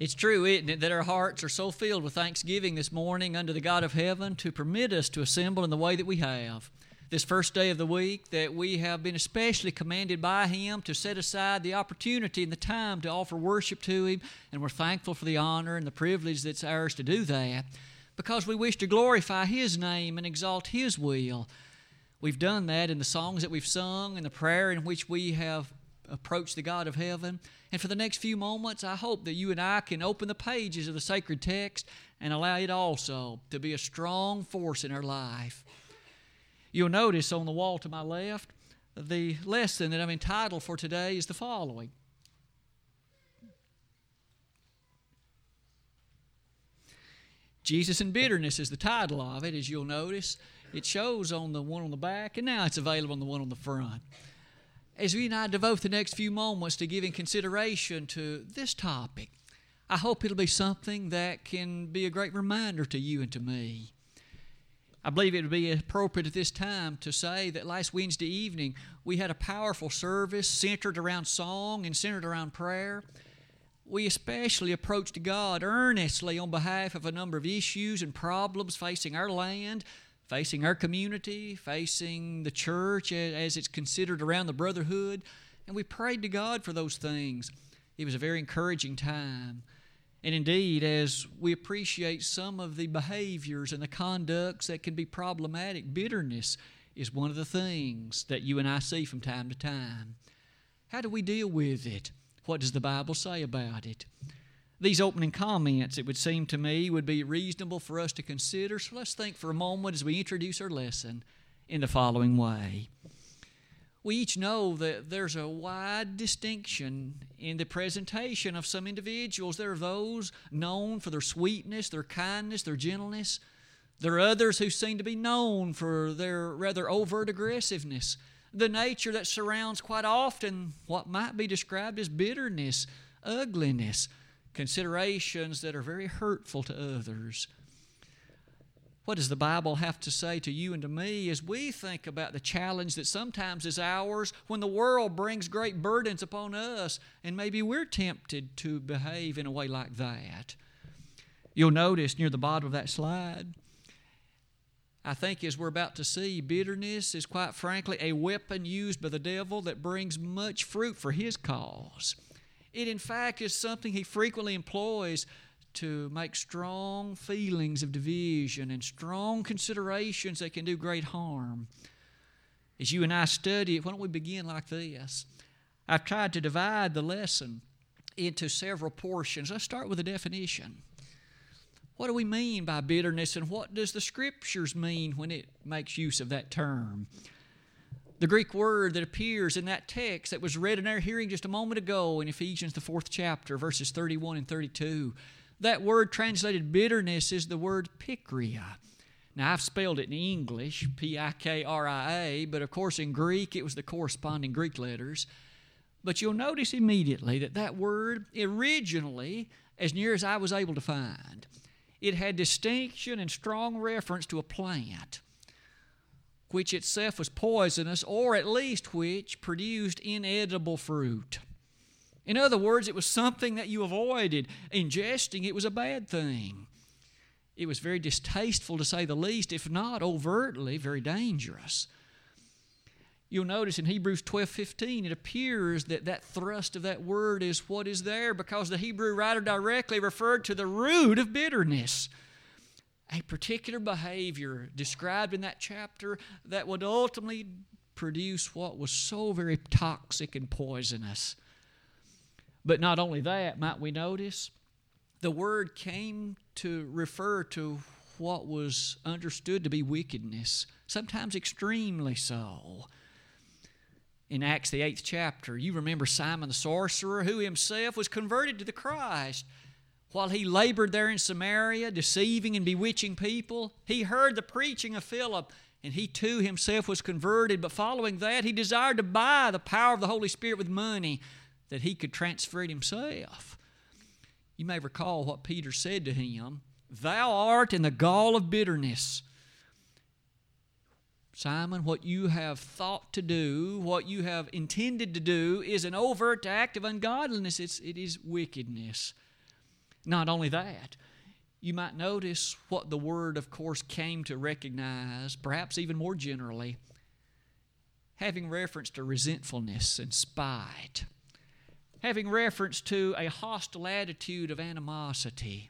It's true, isn't it, that our hearts are so filled with thanksgiving this morning unto the God of heaven to permit us to assemble in the way that we have. This first day of the week, that we have been especially commanded by Him to set aside the opportunity and the time to offer worship to Him, and we're thankful for the honor and the privilege that's ours to do that because we wish to glorify His name and exalt His will. We've done that in the songs that we've sung and the prayer in which we have approached the God of heaven. And for the next few moments, I hope that you and I can open the pages of the sacred text and allow it also to be a strong force in our life. You'll notice on the wall to my left, the lesson that I'm entitled for today is the following Jesus and Bitterness is the title of it, as you'll notice. It shows on the one on the back, and now it's available on the one on the front as we and I devote the next few moments to giving consideration to this topic, I hope it'll be something that can be a great reminder to you and to me. I believe it would be appropriate at this time to say that last Wednesday evening we had a powerful service centered around song and centered around prayer. We especially approached God earnestly on behalf of a number of issues and problems facing our land, facing our community, facing the church as it's considered around the brotherhood. And we prayed to God for those things. It was a very encouraging time. And indeed, as we appreciate some of the behaviors and the conducts that can be problematic, bitterness is one of the things that you and I see from time to time. How do we deal with it? What does the Bible say about it? These opening comments, it would seem to me, would be reasonable for us to consider. So let's think for a moment as we introduce our lesson in the following way. We each know that there's a wide distinction in the presentation of some individuals. There are those known for their sweetness, their kindness, their gentleness. There are others who seem to be known for their rather overt aggressiveness, the nature that surrounds quite often what might be described as bitterness, ugliness, considerations that are very hurtful to others. What does the Bible have to say to you and to me as we think about the challenge that sometimes is ours when the world brings great burdens upon us and maybe we're tempted to behave in a way like that? You'll notice near the bottom of that slide, I think as we're about to see, bitterness is quite frankly a weapon used by the devil that brings much fruit for his cause. It, in fact, is something he frequently employs to make strong feelings of division and strong considerations that can do great harm. As you and I study it, why don't we begin like this? I've tried to divide the lesson into several portions. Let's start with a definition. What do we mean by bitterness, and what does the Scriptures mean when it makes use of that term? The Greek word that appears in that text that was read in our hearing just a moment ago in Ephesians, the fourth chapter, verses 31 and 32, that word translated bitterness is the word pikria. Now, I've spelled it in English, P I K R I A, but of course in Greek it was the corresponding Greek letters. But you'll notice immediately that that word originally, as near as I was able to find, it had distinction and strong reference to a plant which itself was poisonous, or at least which produced inedible fruit. In other words, it was something that you avoided. Ingesting it was a bad thing. It was very distasteful to say the least, if not overtly very dangerous. You'll notice in Hebrews 12 15, it appears that that thrust of that word is what is there because the Hebrew writer directly referred to the root of bitterness a particular behavior described in that chapter that would ultimately produce what was so very toxic and poisonous. But not only that, might we notice, the word came to refer to what was understood to be wickedness, sometimes extremely so. In Acts, the eighth chapter, you remember Simon the sorcerer, who himself was converted to the Christ while he labored there in Samaria, deceiving and bewitching people, he heard the preaching of Philip, and he too himself was converted. But following that, he desired to buy the power of the Holy Spirit with money that he could transfer it himself. You may recall what Peter said to him Thou art in the gall of bitterness. Simon, what you have thought to do, what you have intended to do, is an overt act of ungodliness. It's, it is wickedness. Not only that, you might notice what the word, of course, came to recognize, perhaps even more generally, having reference to resentfulness and spite, having reference to a hostile attitude of animosity.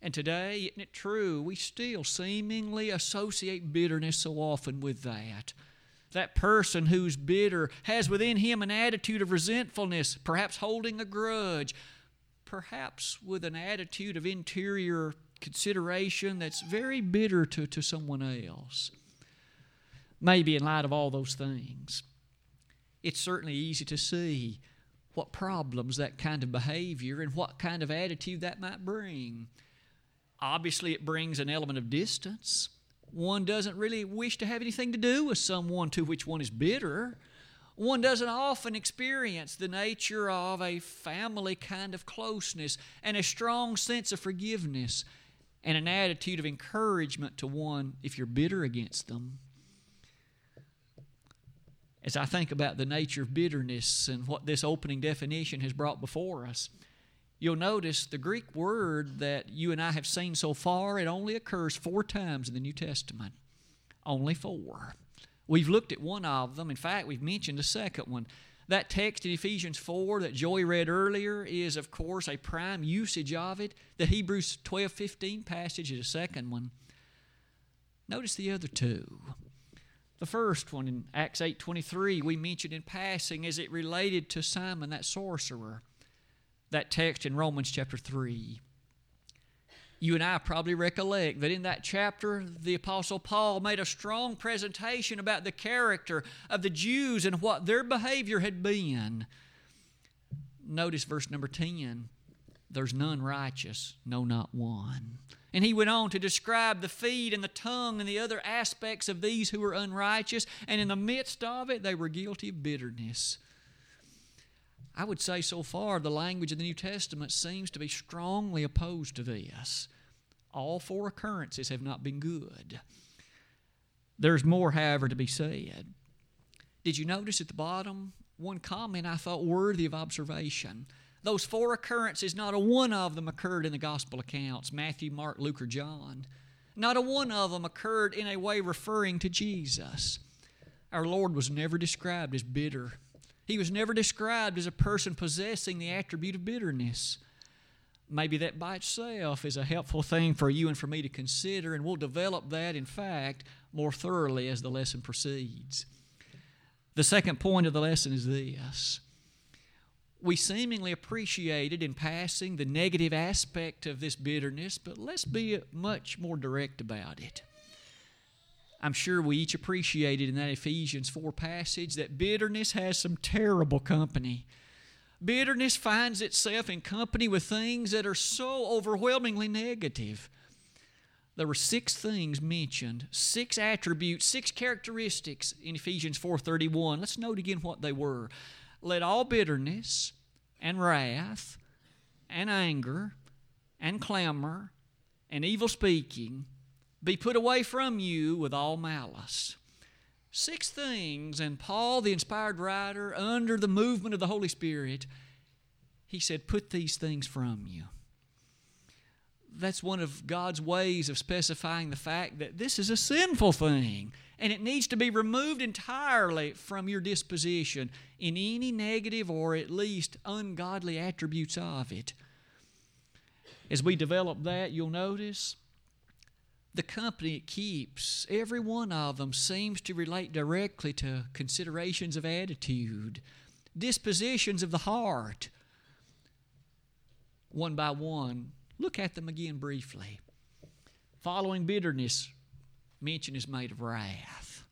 And today, isn't it true, we still seemingly associate bitterness so often with that. That person who's bitter has within him an attitude of resentfulness, perhaps holding a grudge, perhaps with an attitude of interior consideration that's very bitter to, to someone else. Maybe in light of all those things, it's certainly easy to see what problems that kind of behavior and what kind of attitude that might bring. Obviously, it brings an element of distance. One doesn't really wish to have anything to do with someone to which one is bitter one doesn't often experience the nature of a family kind of closeness and a strong sense of forgiveness and an attitude of encouragement to one if you're bitter against them. As I think about the nature of bitterness and what this opening definition has brought before us, you'll notice the Greek word that you and I have seen so far, it only occurs four times in the New Testament. Only four. We've looked at one of them. In fact, we've mentioned a second one. That text in Ephesians 4 that Joy read earlier is, of course, a prime usage of it. The Hebrews 12 15 passage is a second one. Notice the other two. The first one in Acts 8 23, we mentioned in passing as it related to Simon, that sorcerer. That text in Romans chapter 3 you and I probably recollect that in that chapter, the Apostle Paul made a strong presentation about the character of the Jews and what their behavior had been. Notice verse number 10 there's none righteous, no, not one. And he went on to describe the feet and the tongue and the other aspects of these who were unrighteous, and in the midst of it, they were guilty of bitterness. I would say so far the language of the New Testament seems to be strongly opposed to this. All four occurrences have not been good. There's more, however, to be said. Did you notice at the bottom one comment I thought worthy of observation? Those four occurrences, not a one of them occurred in the gospel accounts Matthew, Mark, Luke, or John. Not a one of them occurred in a way referring to Jesus. Our Lord was never described as bitter he was never described as a person possessing the attribute of bitterness. Maybe that by itself is a helpful thing for you and for me to consider, and we'll develop that, in fact, more thoroughly as the lesson proceeds. The second point of the lesson is this we seemingly appreciated in passing the negative aspect of this bitterness, but let's be much more direct about it. I'm sure we each appreciated in that Ephesians 4 passage that bitterness has some terrible company. Bitterness finds itself in company with things that are so overwhelmingly negative. There were six things mentioned, six attributes, six characteristics in Ephesians 4:31. Let's note again what they were. Let all bitterness and wrath and anger and clamor and evil speaking be put away from you with all malice. Six things, and Paul, the inspired writer, under the movement of the Holy Spirit, he said, Put these things from you. That's one of God's ways of specifying the fact that this is a sinful thing and it needs to be removed entirely from your disposition in any negative or at least ungodly attributes of it. As we develop that, you'll notice the company it keeps, every one of them seems to relate directly to considerations of attitude, dispositions of the heart. One by one, look at them again briefly. Following bitterness, mention is made of wrath.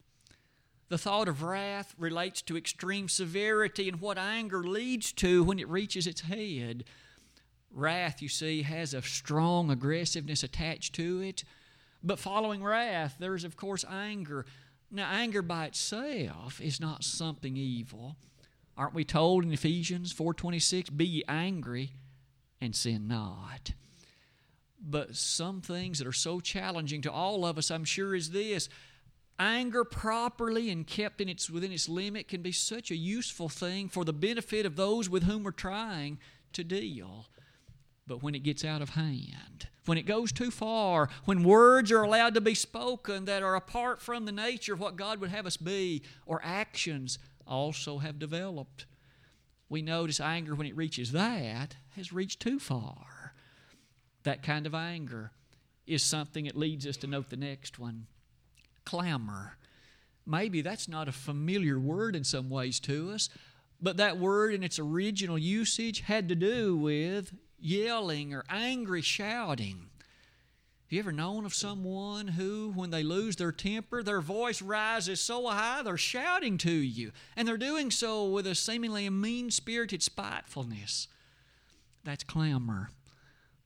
The thought of wrath relates to extreme severity and what anger leads to when it reaches its head. Wrath, you see, has a strong aggressiveness attached to it but following wrath, there's of course anger. Now, anger by itself is not something evil. Aren't we told in Ephesians 4:26, "Be ye angry and sin not." But some things that are so challenging to all of us, I'm sure, is this. Anger properly and kept in its, within its limit can be such a useful thing for the benefit of those with whom we're trying to deal. But when it gets out of hand, when it goes too far, when words are allowed to be spoken that are apart from the nature of what God would have us be, or actions also have developed, we notice anger when it reaches that has reached too far. That kind of anger is something that leads us to note the next one clamor. Maybe that's not a familiar word in some ways to us, but that word in its original usage had to do with yelling or angry shouting. Have you ever known of someone who, when they lose their temper, their voice rises so high they're shouting to you, and they're doing so with a seemingly mean spirited spitefulness? That's clamor.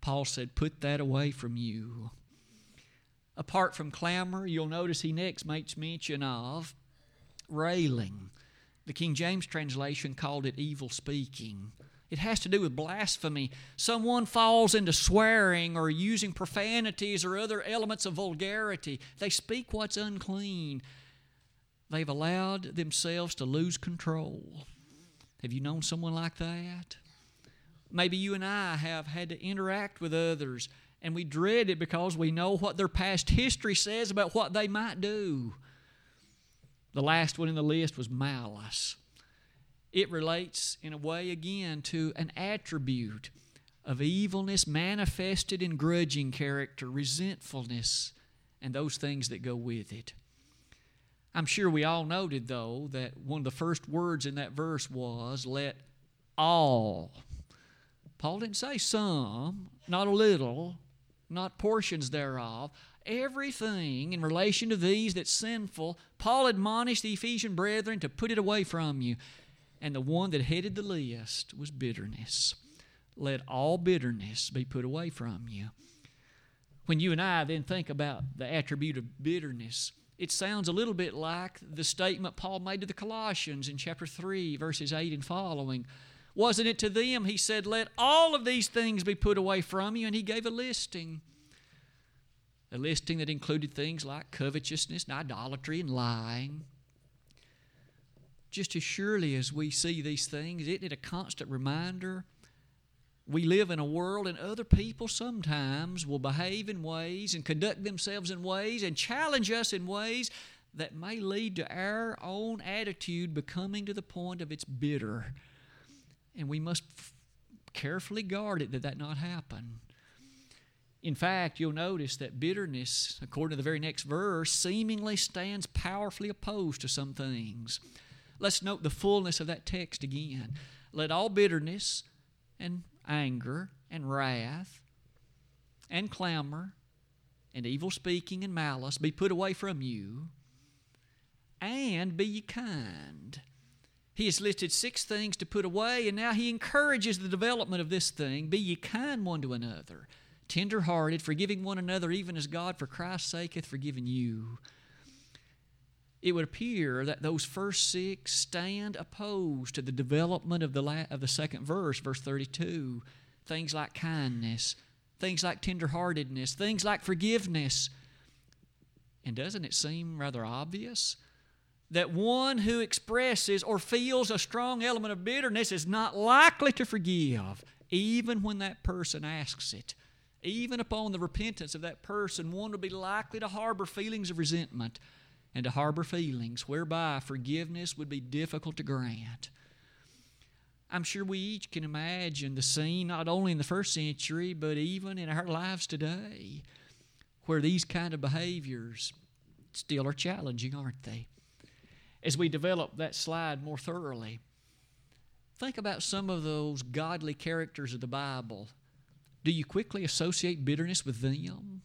Paul said, Put that away from you. Apart from clamor, you'll notice he next makes mention of railing. The King James translation called it evil speaking. It has to do with blasphemy. Someone falls into swearing or using profanities or other elements of vulgarity. They speak what's unclean. They've allowed themselves to lose control. Have you known someone like that? Maybe you and I have had to interact with others and we dread it because we know what their past history says about what they might do. The last one in the list was malice. It relates, in a way, again, to an attribute of evilness manifested in grudging character, resentfulness, and those things that go with it. I'm sure we all noted, though, that one of the first words in that verse was, let all. Paul didn't say some, not a little, not portions thereof. Everything in relation to these that's sinful, Paul admonished the Ephesian brethren to put it away from you. And the one that headed the list was bitterness. Let all bitterness be put away from you. When you and I then think about the attribute of bitterness, it sounds a little bit like the statement Paul made to the Colossians in chapter 3, verses 8 and following. Wasn't it to them? He said, Let all of these things be put away from you. And he gave a listing. A listing that included things like covetousness and idolatry and lying. Just as surely as we see these things, isn't it a constant reminder? We live in a world, and other people sometimes will behave in ways and conduct themselves in ways and challenge us in ways that may lead to our own attitude becoming to the point of it's bitter and we must f- carefully guard it that that not happen. In fact, you'll notice that bitterness, according to the very next verse, seemingly stands powerfully opposed to some things. Let's note the fullness of that text again. Let all bitterness and anger and wrath and clamor and evil speaking and malice be put away from you, and be ye kind he has listed six things to put away, and now he encourages the development of this thing. Be ye kind one to another, tender hearted, forgiving one another, even as God for Christ's sake hath forgiven you. It would appear that those first six stand opposed to the development of the, la- of the second verse, verse 32. Things like kindness, things like tenderheartedness, things like forgiveness. And doesn't it seem rather obvious? that one who expresses or feels a strong element of bitterness is not likely to forgive, even when that person asks it. Even upon the repentance of that person, one will be likely to harbor feelings of resentment and to harbor feelings whereby forgiveness would be difficult to grant. I'm sure we each can imagine the scene, not only in the first century, but even in our lives today, where these kind of behaviors still are challenging, aren't they? as we develop that slide more thoroughly, think about some of those godly characters of the Bible. Do you quickly associate bitterness with them?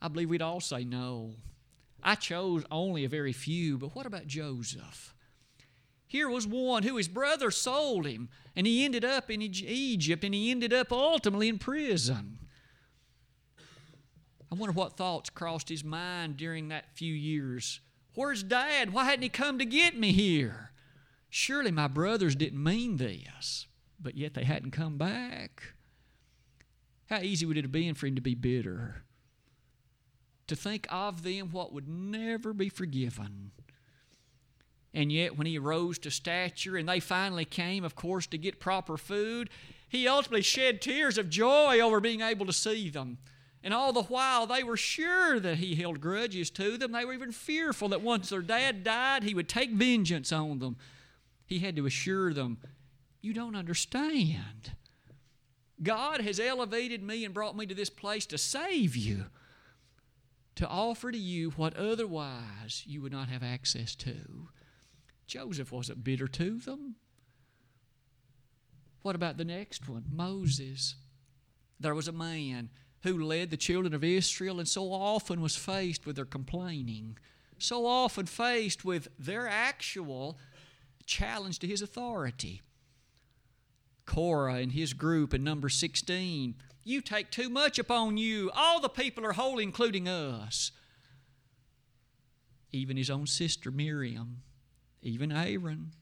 I believe we'd all say no. I chose only a very few, but what about Joseph? Here was one who his brother sold him, and he ended up in Egypt, and he ended up ultimately in prison. I wonder what thoughts crossed his mind during that few years Where's Dad? Why hadn't he come to get me here? Surely my brothers didn't mean this, but yet they hadn't come back. How easy would it have been for him to be bitter? To think of them what would never be forgiven. And yet, when he rose to stature and they finally came, of course, to get proper food, He ultimately shed tears of joy over being able to see them. And all the while, they were sure that he held grudges to them. They were even fearful that once their dad died, he would take vengeance on them. He had to assure them, You don't understand. God has elevated me and brought me to this place to save you, to offer to you what otherwise you would not have access to. Joseph wasn't bitter to them. What about the next one? Moses. There was a man who led the children of Israel and so often was faced with their complaining, so often faced with their actual challenge to his authority. Korah and his group in number 16, you take too much upon you. All the people are holy, including us. Even his own sister Miriam, even Aaron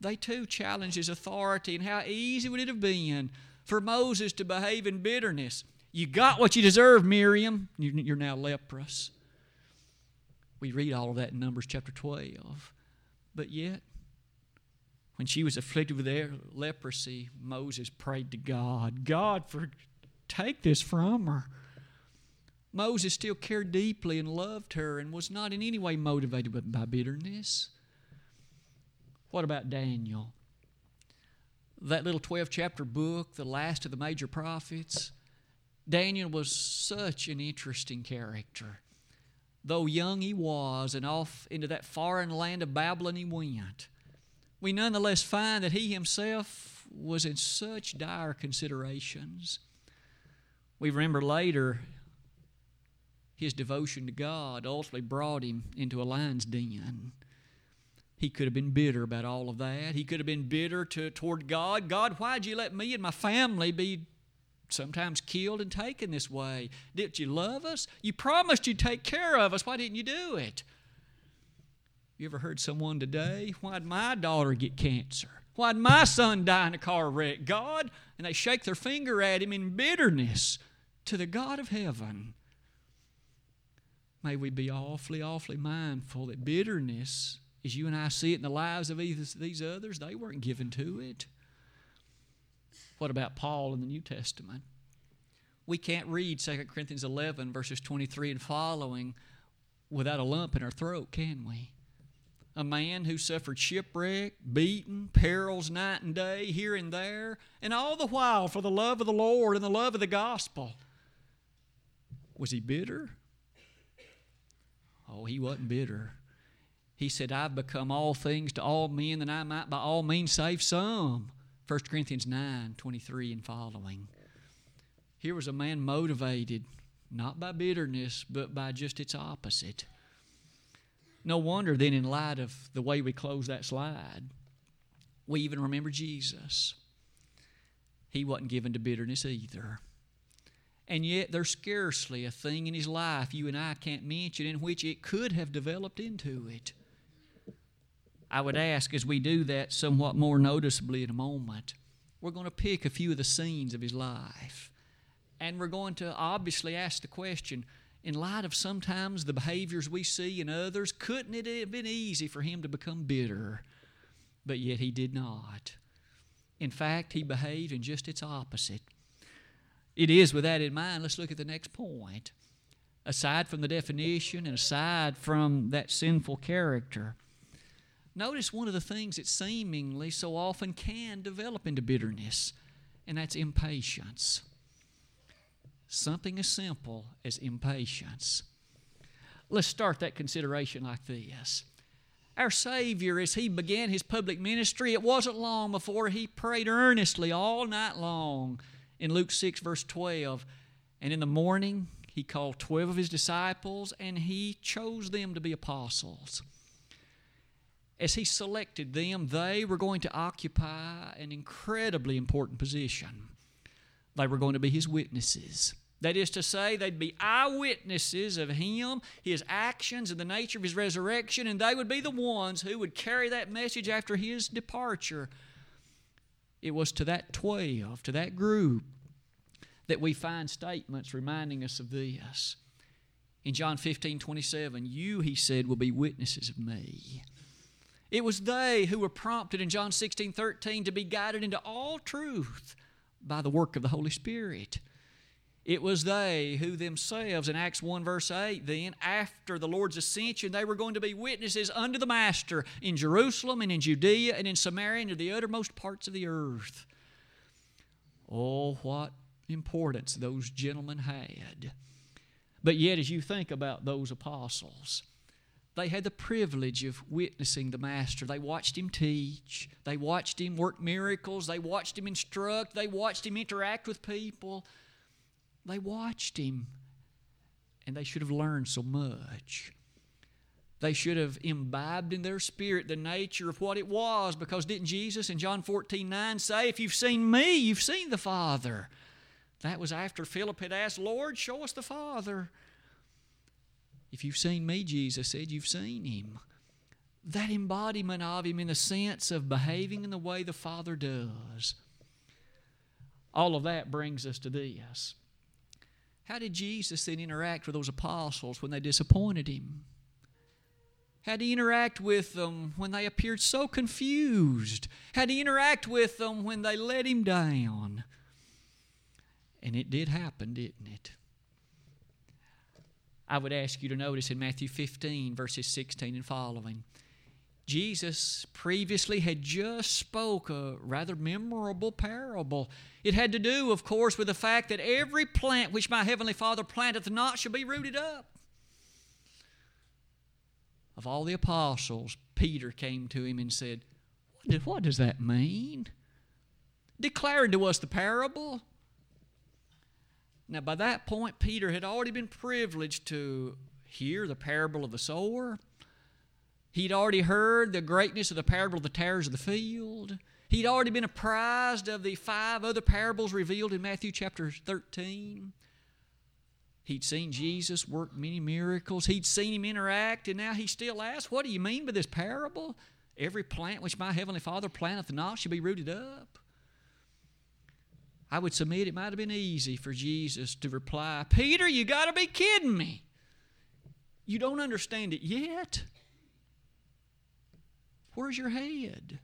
they too challenged his authority. And how easy would it have been for Moses to behave in bitterness? You got what you deserve, Miriam. You're now leprous. We read all of that in Numbers chapter 12. But yet, when she was afflicted with leprosy, Moses prayed to God, God, for take this from her. Moses still cared deeply and loved her and was not in any way motivated by bitterness. What about Daniel? That little 12 chapter book, the last of the major prophets. Daniel was such an interesting character. Though young he was, and off into that foreign land of Babylon he went, we nonetheless find that he himself was in such dire considerations. We remember later his devotion to God ultimately brought him into a lion's den. He could have been bitter about all of that. He could have been bitter to, toward God. God, why'd you let me and my family be sometimes killed and taken this way? Didn't you love us? You promised you'd take care of us. Why didn't you do it? You ever heard someone today? Why'd my daughter get cancer? Why'd my son die in a car wreck? God? And they shake their finger at him in bitterness to the God of heaven. May we be awfully, awfully mindful that bitterness as you and I see it in the lives of these others, they weren't given to it. What about Paul in the New Testament? We can't read 2 Corinthians 11, verses 23 and following, without a lump in our throat, can we? A man who suffered shipwreck, beaten, perils night and day, here and there, and all the while for the love of the Lord and the love of the gospel. Was he bitter? Oh, he wasn't bitter. He said, I've become all things to all men that I might by all means save some. 1 Corinthians 9 23 and following. Here was a man motivated not by bitterness, but by just its opposite. No wonder then, in light of the way we close that slide, we even remember Jesus. He wasn't given to bitterness either. And yet, there's scarcely a thing in his life you and I can't mention in which it could have developed into it. I would ask as we do that somewhat more noticeably in a moment, we're going to pick a few of the scenes of his life. And we're going to obviously ask the question in light of sometimes the behaviors we see in others, couldn't it have been easy for him to become bitter? But yet he did not. In fact, he behaved in just its opposite. It is with that in mind, let's look at the next point. Aside from the definition and aside from that sinful character, Notice one of the things that seemingly so often can develop into bitterness, and that's impatience. Something as simple as impatience. Let's start that consideration like this. Our Savior, as He began His public ministry, it wasn't long before He prayed earnestly all night long in Luke 6, verse 12. And in the morning, He called 12 of His disciples and He chose them to be apostles as he selected them, they were going to occupy an incredibly important position. They were going to be his witnesses. That is to say, they'd be eyewitnesses of him, his actions, and the nature of his resurrection, and they would be the ones who would carry that message after his departure. It was to that 12, to that group, that we find statements reminding us of this. In John 15 27, you, he said, will be witnesses of me. It was they who were prompted in John 16 13 to be guided into all truth by the work of the Holy Spirit. It was they who themselves, in Acts 1, verse 8, then, after the Lord's ascension, they were going to be witnesses unto the Master in Jerusalem and in Judea and in Samaria and to the uttermost parts of the earth. Oh, what importance those gentlemen had. But yet, as you think about those apostles, they had the privilege of witnessing the Master. They watched him teach, they watched him work miracles, they watched him instruct, they watched him interact with people. They watched him, and they should have learned so much. They should have imbibed in their spirit the nature of what it was, because didn't Jesus in John 14 9 say, If you've seen me, you've seen the Father? That was after Philip had asked, Lord, show us the Father. If you've seen me, Jesus said, you've seen him. That embodiment of him in the sense of behaving in the way the Father does. All of that brings us to this. How did Jesus then interact with those apostles when they disappointed him? How did he interact with them when they appeared so confused? How did he interact with them when they let him down? And it did happen, didn't it? I would ask you to notice in Matthew 15, verses 16 and following. Jesus previously had just spoke a rather memorable parable. It had to do, of course, with the fact that every plant which my heavenly Father planteth not shall be rooted up. Of all the apostles, Peter came to him and said, What does that mean? Declaring to us the parable. Now, by that point, Peter had already been privileged to hear the parable of the sower. He'd already heard the greatness of the parable of the tares of the field. He'd already been apprised of the five other parables revealed in Matthew chapter 13. He'd seen Jesus work many miracles. He'd seen him interact, and now he still asks, What do you mean by this parable? Every plant which my heavenly Father planteth not shall be rooted up. I would submit it might have been easy for Jesus to reply, Peter, you got to be kidding me. You don't understand it yet. Where's your head?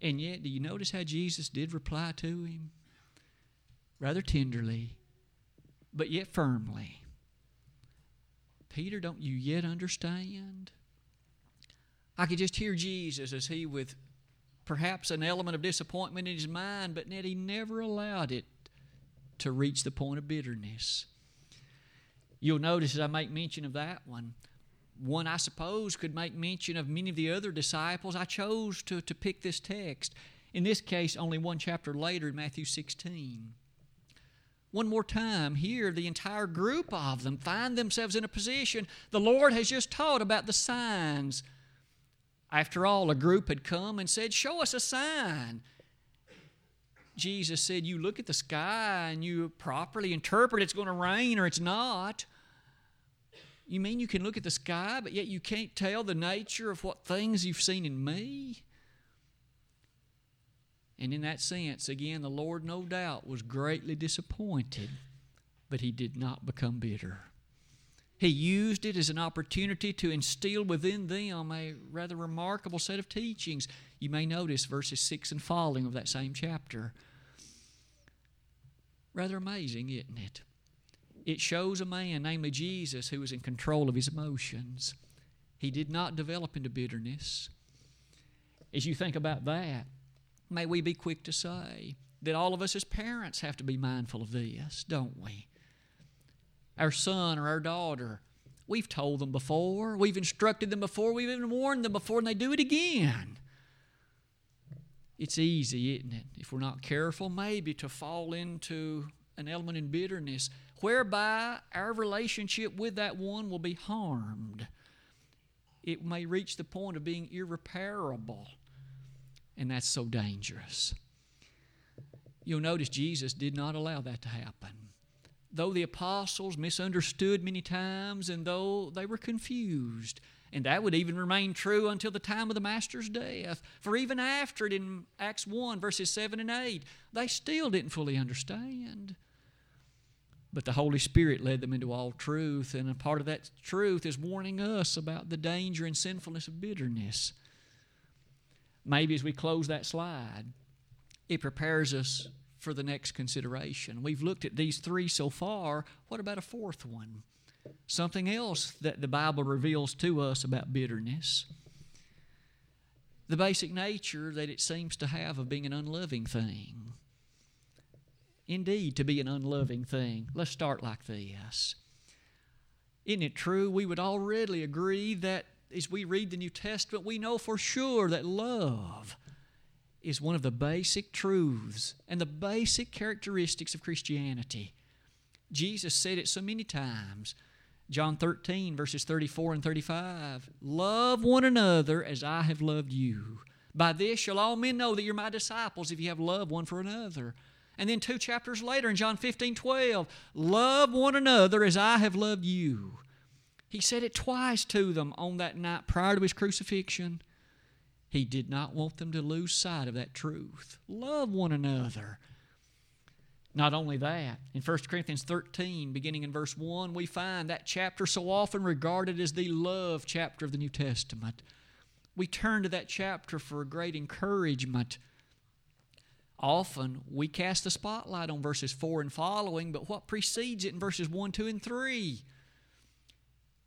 And yet, do you notice how Jesus did reply to him? Rather tenderly, but yet firmly. Peter, don't you yet understand? I could just hear Jesus as he, with perhaps an element of disappointment in his mind, but yet he never allowed it to reach the point of bitterness. You'll notice as I make mention of that one, one I suppose could make mention of many of the other disciples. I chose to, to pick this text. In this case, only one chapter later in Matthew 16. One more time, here, the entire group of them find themselves in a position. The Lord has just taught about the signs after all, a group had come and said, Show us a sign. Jesus said, You look at the sky and you properly interpret it's going to rain or it's not. You mean you can look at the sky, but yet you can't tell the nature of what things you've seen in me? And in that sense, again, the Lord no doubt was greatly disappointed, but he did not become bitter. He used it as an opportunity to instill within them a rather remarkable set of teachings. You may notice verses 6 and following of that same chapter. Rather amazing, isn't it? It shows a man, namely Jesus, who was in control of his emotions. He did not develop into bitterness. As you think about that, may we be quick to say that all of us as parents have to be mindful of this, don't we? our son or our daughter. We've told them before, we've instructed them before, we've even warned them before, and they do it again. It's easy, isn't it, if we're not careful, maybe to fall into an element in bitterness whereby our relationship with that one will be harmed. It may reach the point of being irreparable, and that's so dangerous. You'll notice Jesus did not allow that to happen though the apostles misunderstood many times and though they were confused, and that would even remain true until the time of the Master's death. For even after it in Acts 1, verses 7 and 8, they still didn't fully understand. But the Holy Spirit led them into all truth, and a part of that truth is warning us about the danger and sinfulness of bitterness. Maybe as we close that slide, it prepares us for the next consideration. We've looked at these three so far. What about a fourth one? Something else that the Bible reveals to us about bitterness. The basic nature that it seems to have of being an unloving thing. Indeed, to be an unloving thing. Let's start like this. Isn't it true? We would all readily agree that as we read the New Testament, we know for sure that love is one of the basic truths and the basic characteristics of Christianity. Jesus said it so many times. John 13, verses 34 and 35. Love one another as I have loved you. By this shall all men know that you're my disciples if you have love one for another. And then two chapters later in John 15, 12, love one another as I have loved you. He said it twice to them on that night prior to his crucifixion. He did not want them to lose sight of that truth. Love one another. Not only that, in 1 Corinthians 13, beginning in verse 1, we find that chapter so often regarded as the love chapter of the New Testament. We turn to that chapter for great encouragement Often we cast the spotlight on verses 4 and following, but what precedes it in verses 1, 2, and 3?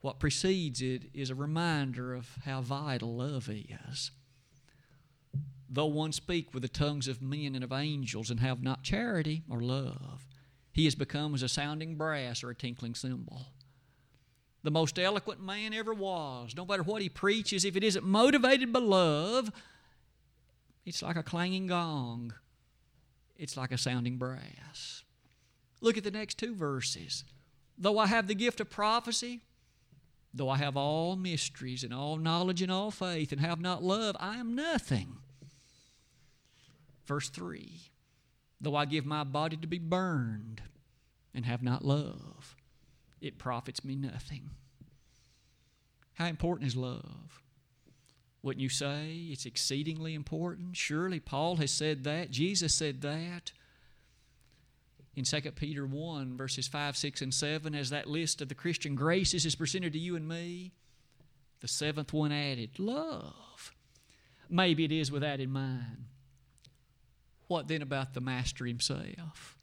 What precedes it is a reminder of how vital love is. Though one speak with the tongues of men and of angels and have not charity or love, he has become as a sounding brass or a tinkling cymbal. The most eloquent man ever was. No matter what he preaches, if it isn't motivated by love, it's like a clanging gong it's like a sounding brass. Look at the next two verses. Though I have the gift of prophecy, though I have all mysteries and all knowledge and all faith and have not love, I am nothing. Verse 3 Though I give my body to be burned and have not love, it profits me nothing. How important is love? Wouldn't you say it's exceedingly important? Surely Paul has said that. Jesus said that. In 2 Peter 1, verses 5, 6, and 7, as that list of the Christian graces is presented to you and me, the seventh one added love. Maybe it is with that in mind. What then about the Master himself?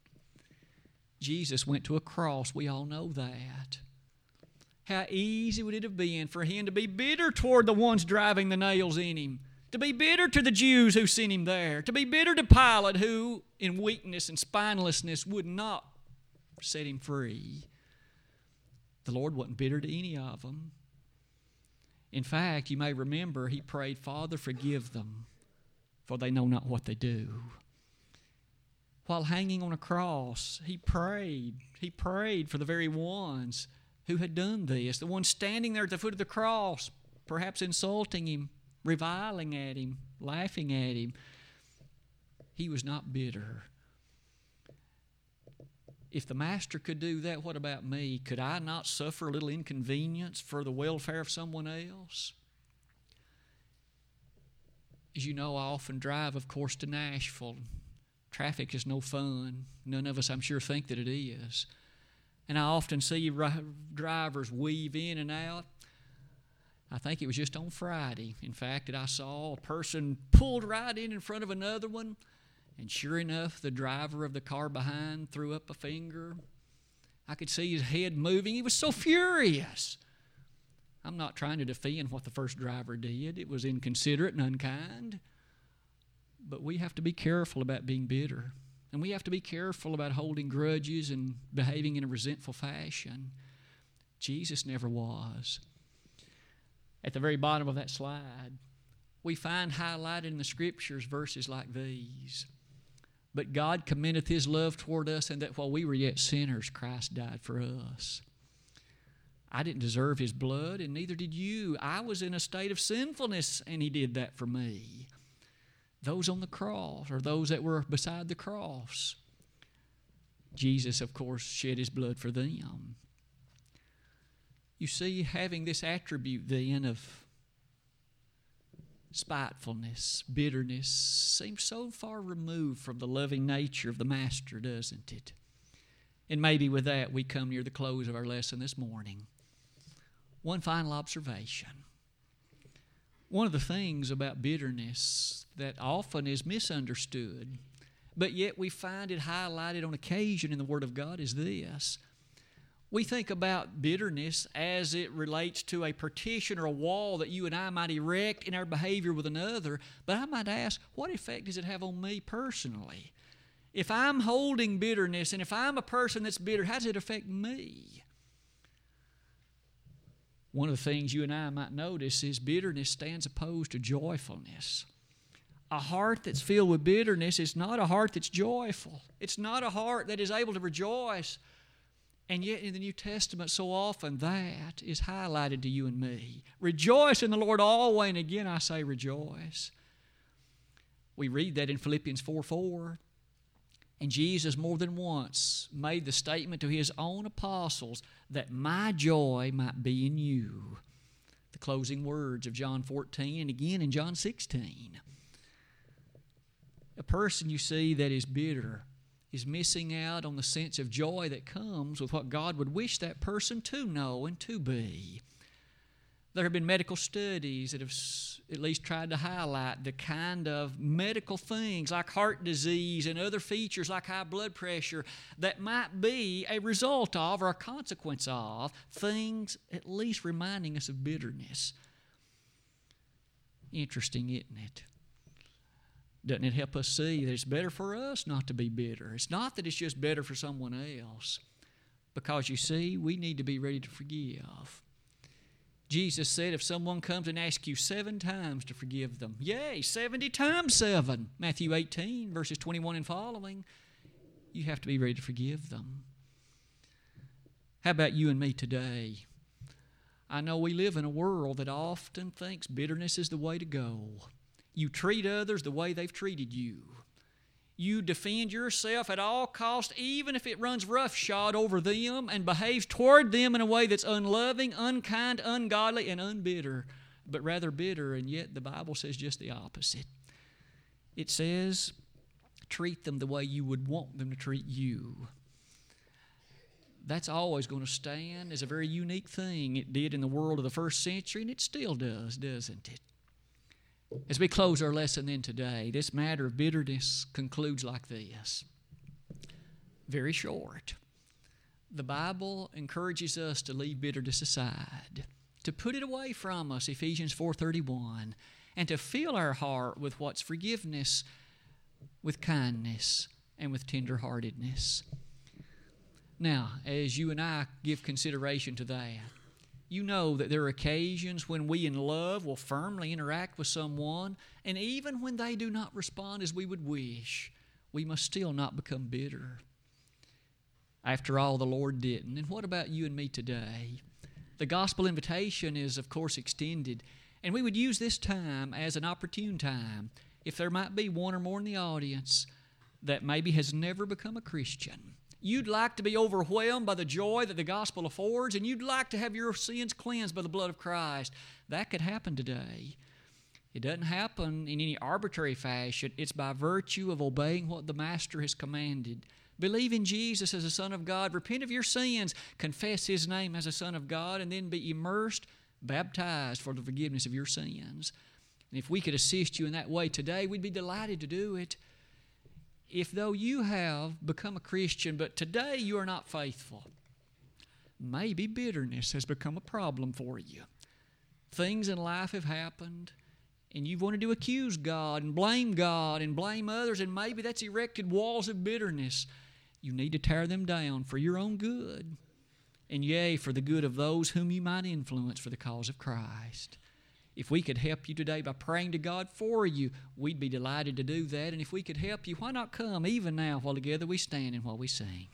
Jesus went to a cross. We all know that. How easy would it have been for him to be bitter toward the ones driving the nails in him, to be bitter to the Jews who sent him there, to be bitter to Pilate who, in weakness and spinelessness, would not set him free. The Lord wasn't bitter to any of them. In fact, you may remember he prayed, Father, forgive them, for they know not what they do. While hanging on a cross, he prayed. He prayed for the very ones who had done this, the one standing there at the foot of the cross, perhaps insulting him, reviling at him, laughing at him. He was not bitter. If the master could do that, what about me? Could I not suffer a little inconvenience for the welfare of someone else? As you know, I often drive, of course, to Nashville. Traffic is no fun. None of us, I'm sure, think that it is. And I often see drivers weave in and out. I think it was just on Friday, in fact, that I saw a person pulled right in in front of another one. And sure enough, the driver of the car behind threw up a finger. I could see his head moving. He was so furious. I'm not trying to defend what the first driver did, it was inconsiderate and unkind. But we have to be careful about being bitter. And we have to be careful about holding grudges and behaving in a resentful fashion. Jesus never was. At the very bottom of that slide, we find highlighted in the scriptures verses like these. But God commendeth his love toward us, and that while we were yet sinners, Christ died for us. I didn't deserve his blood, and neither did you. I was in a state of sinfulness, and he did that for me those on the cross or those that were beside the cross. Jesus, of course, shed his blood for them. You see, having this attribute then of spitefulness, bitterness, seems so far removed from the loving nature of the Master, doesn't it? And maybe with that, we come near the close of our lesson this morning. One final observation. One of the things about bitterness that often is misunderstood but yet we find it highlighted on occasion in the Word of God is this. We think about bitterness as it relates to a partition or a wall that you and I might erect in our behavior with another, but I might ask, what effect does it have on me personally? If I'm holding bitterness and if I'm a person that's bitter, how does it affect me? One of the things you and I might notice is bitterness stands opposed to joyfulness. A heart that's filled with bitterness is not a heart that's joyful. It's not a heart that is able to rejoice. And yet, in the New Testament, so often that is highlighted to you and me. Rejoice in the Lord always, and again I say rejoice. We read that in Philippians 4 4. And Jesus, more than once, made the statement to his own apostles that my joy might be in you. The closing words of John 14 and again in John 16. A person you see that is bitter is missing out on the sense of joy that comes with what God would wish that person to know and to be. There have been medical studies that have at least tried to highlight the kind of medical things like heart disease and other features like high blood pressure that might be a result of or a consequence of things at least reminding us of bitterness. Interesting, isn't it? Doesn't it help us see that it's better for us not to be bitter? It's not that it's just better for someone else, because you see, we need to be ready to forgive. Jesus said, if someone comes and asks you seven times to forgive them, yay, 70 times seven, Matthew 18, verses 21 and following, you have to be ready to forgive them. How about you and me today? I know we live in a world that often thinks bitterness is the way to go. You treat others the way they've treated you. You defend yourself at all cost, even if it runs roughshod over them and behaves toward them in a way that's unloving, unkind, ungodly, and unbitter, but rather bitter. And yet the Bible says just the opposite. It says, treat them the way you would want them to treat you. That's always going to stand as a very unique thing. It did in the world of the first century, and it still does, doesn't it? As we close our lesson then today, this matter of bitterness concludes like this very short. The Bible encourages us to leave bitterness aside, to put it away from us, Ephesians 4:31, and to fill our heart with what's forgiveness, with kindness, and with tenderheartedness. Now, as you and I give consideration to that, you know that there are occasions when we in love will firmly interact with someone, and even when they do not respond as we would wish, we must still not become bitter. After all, the Lord didn't. And what about you and me today? The gospel invitation is, of course, extended, and we would use this time as an opportune time if there might be one or more in the audience that maybe has never become a Christian You'd like to be overwhelmed by the joy that the gospel affords, and you'd like to have your sins cleansed by the blood of Christ. That could happen today. It doesn't happen in any arbitrary fashion, it's by virtue of obeying what the Master has commanded. Believe in Jesus as a Son of God, repent of your sins, confess His name as a Son of God, and then be immersed, baptized for the forgiveness of your sins. And if we could assist you in that way today, we'd be delighted to do it if though you have become a Christian, but today you are not faithful, maybe bitterness has become a problem for you. Things in life have happened, and you've wanted to accuse God and blame God and blame others, and maybe that's erected walls of bitterness. You need to tear them down for your own good, and yea, for the good of those whom you might influence for the cause of Christ. If we could help you today by praying to God for you, we'd be delighted to do that. And if we could help you, why not come even now while together we stand and while we sing?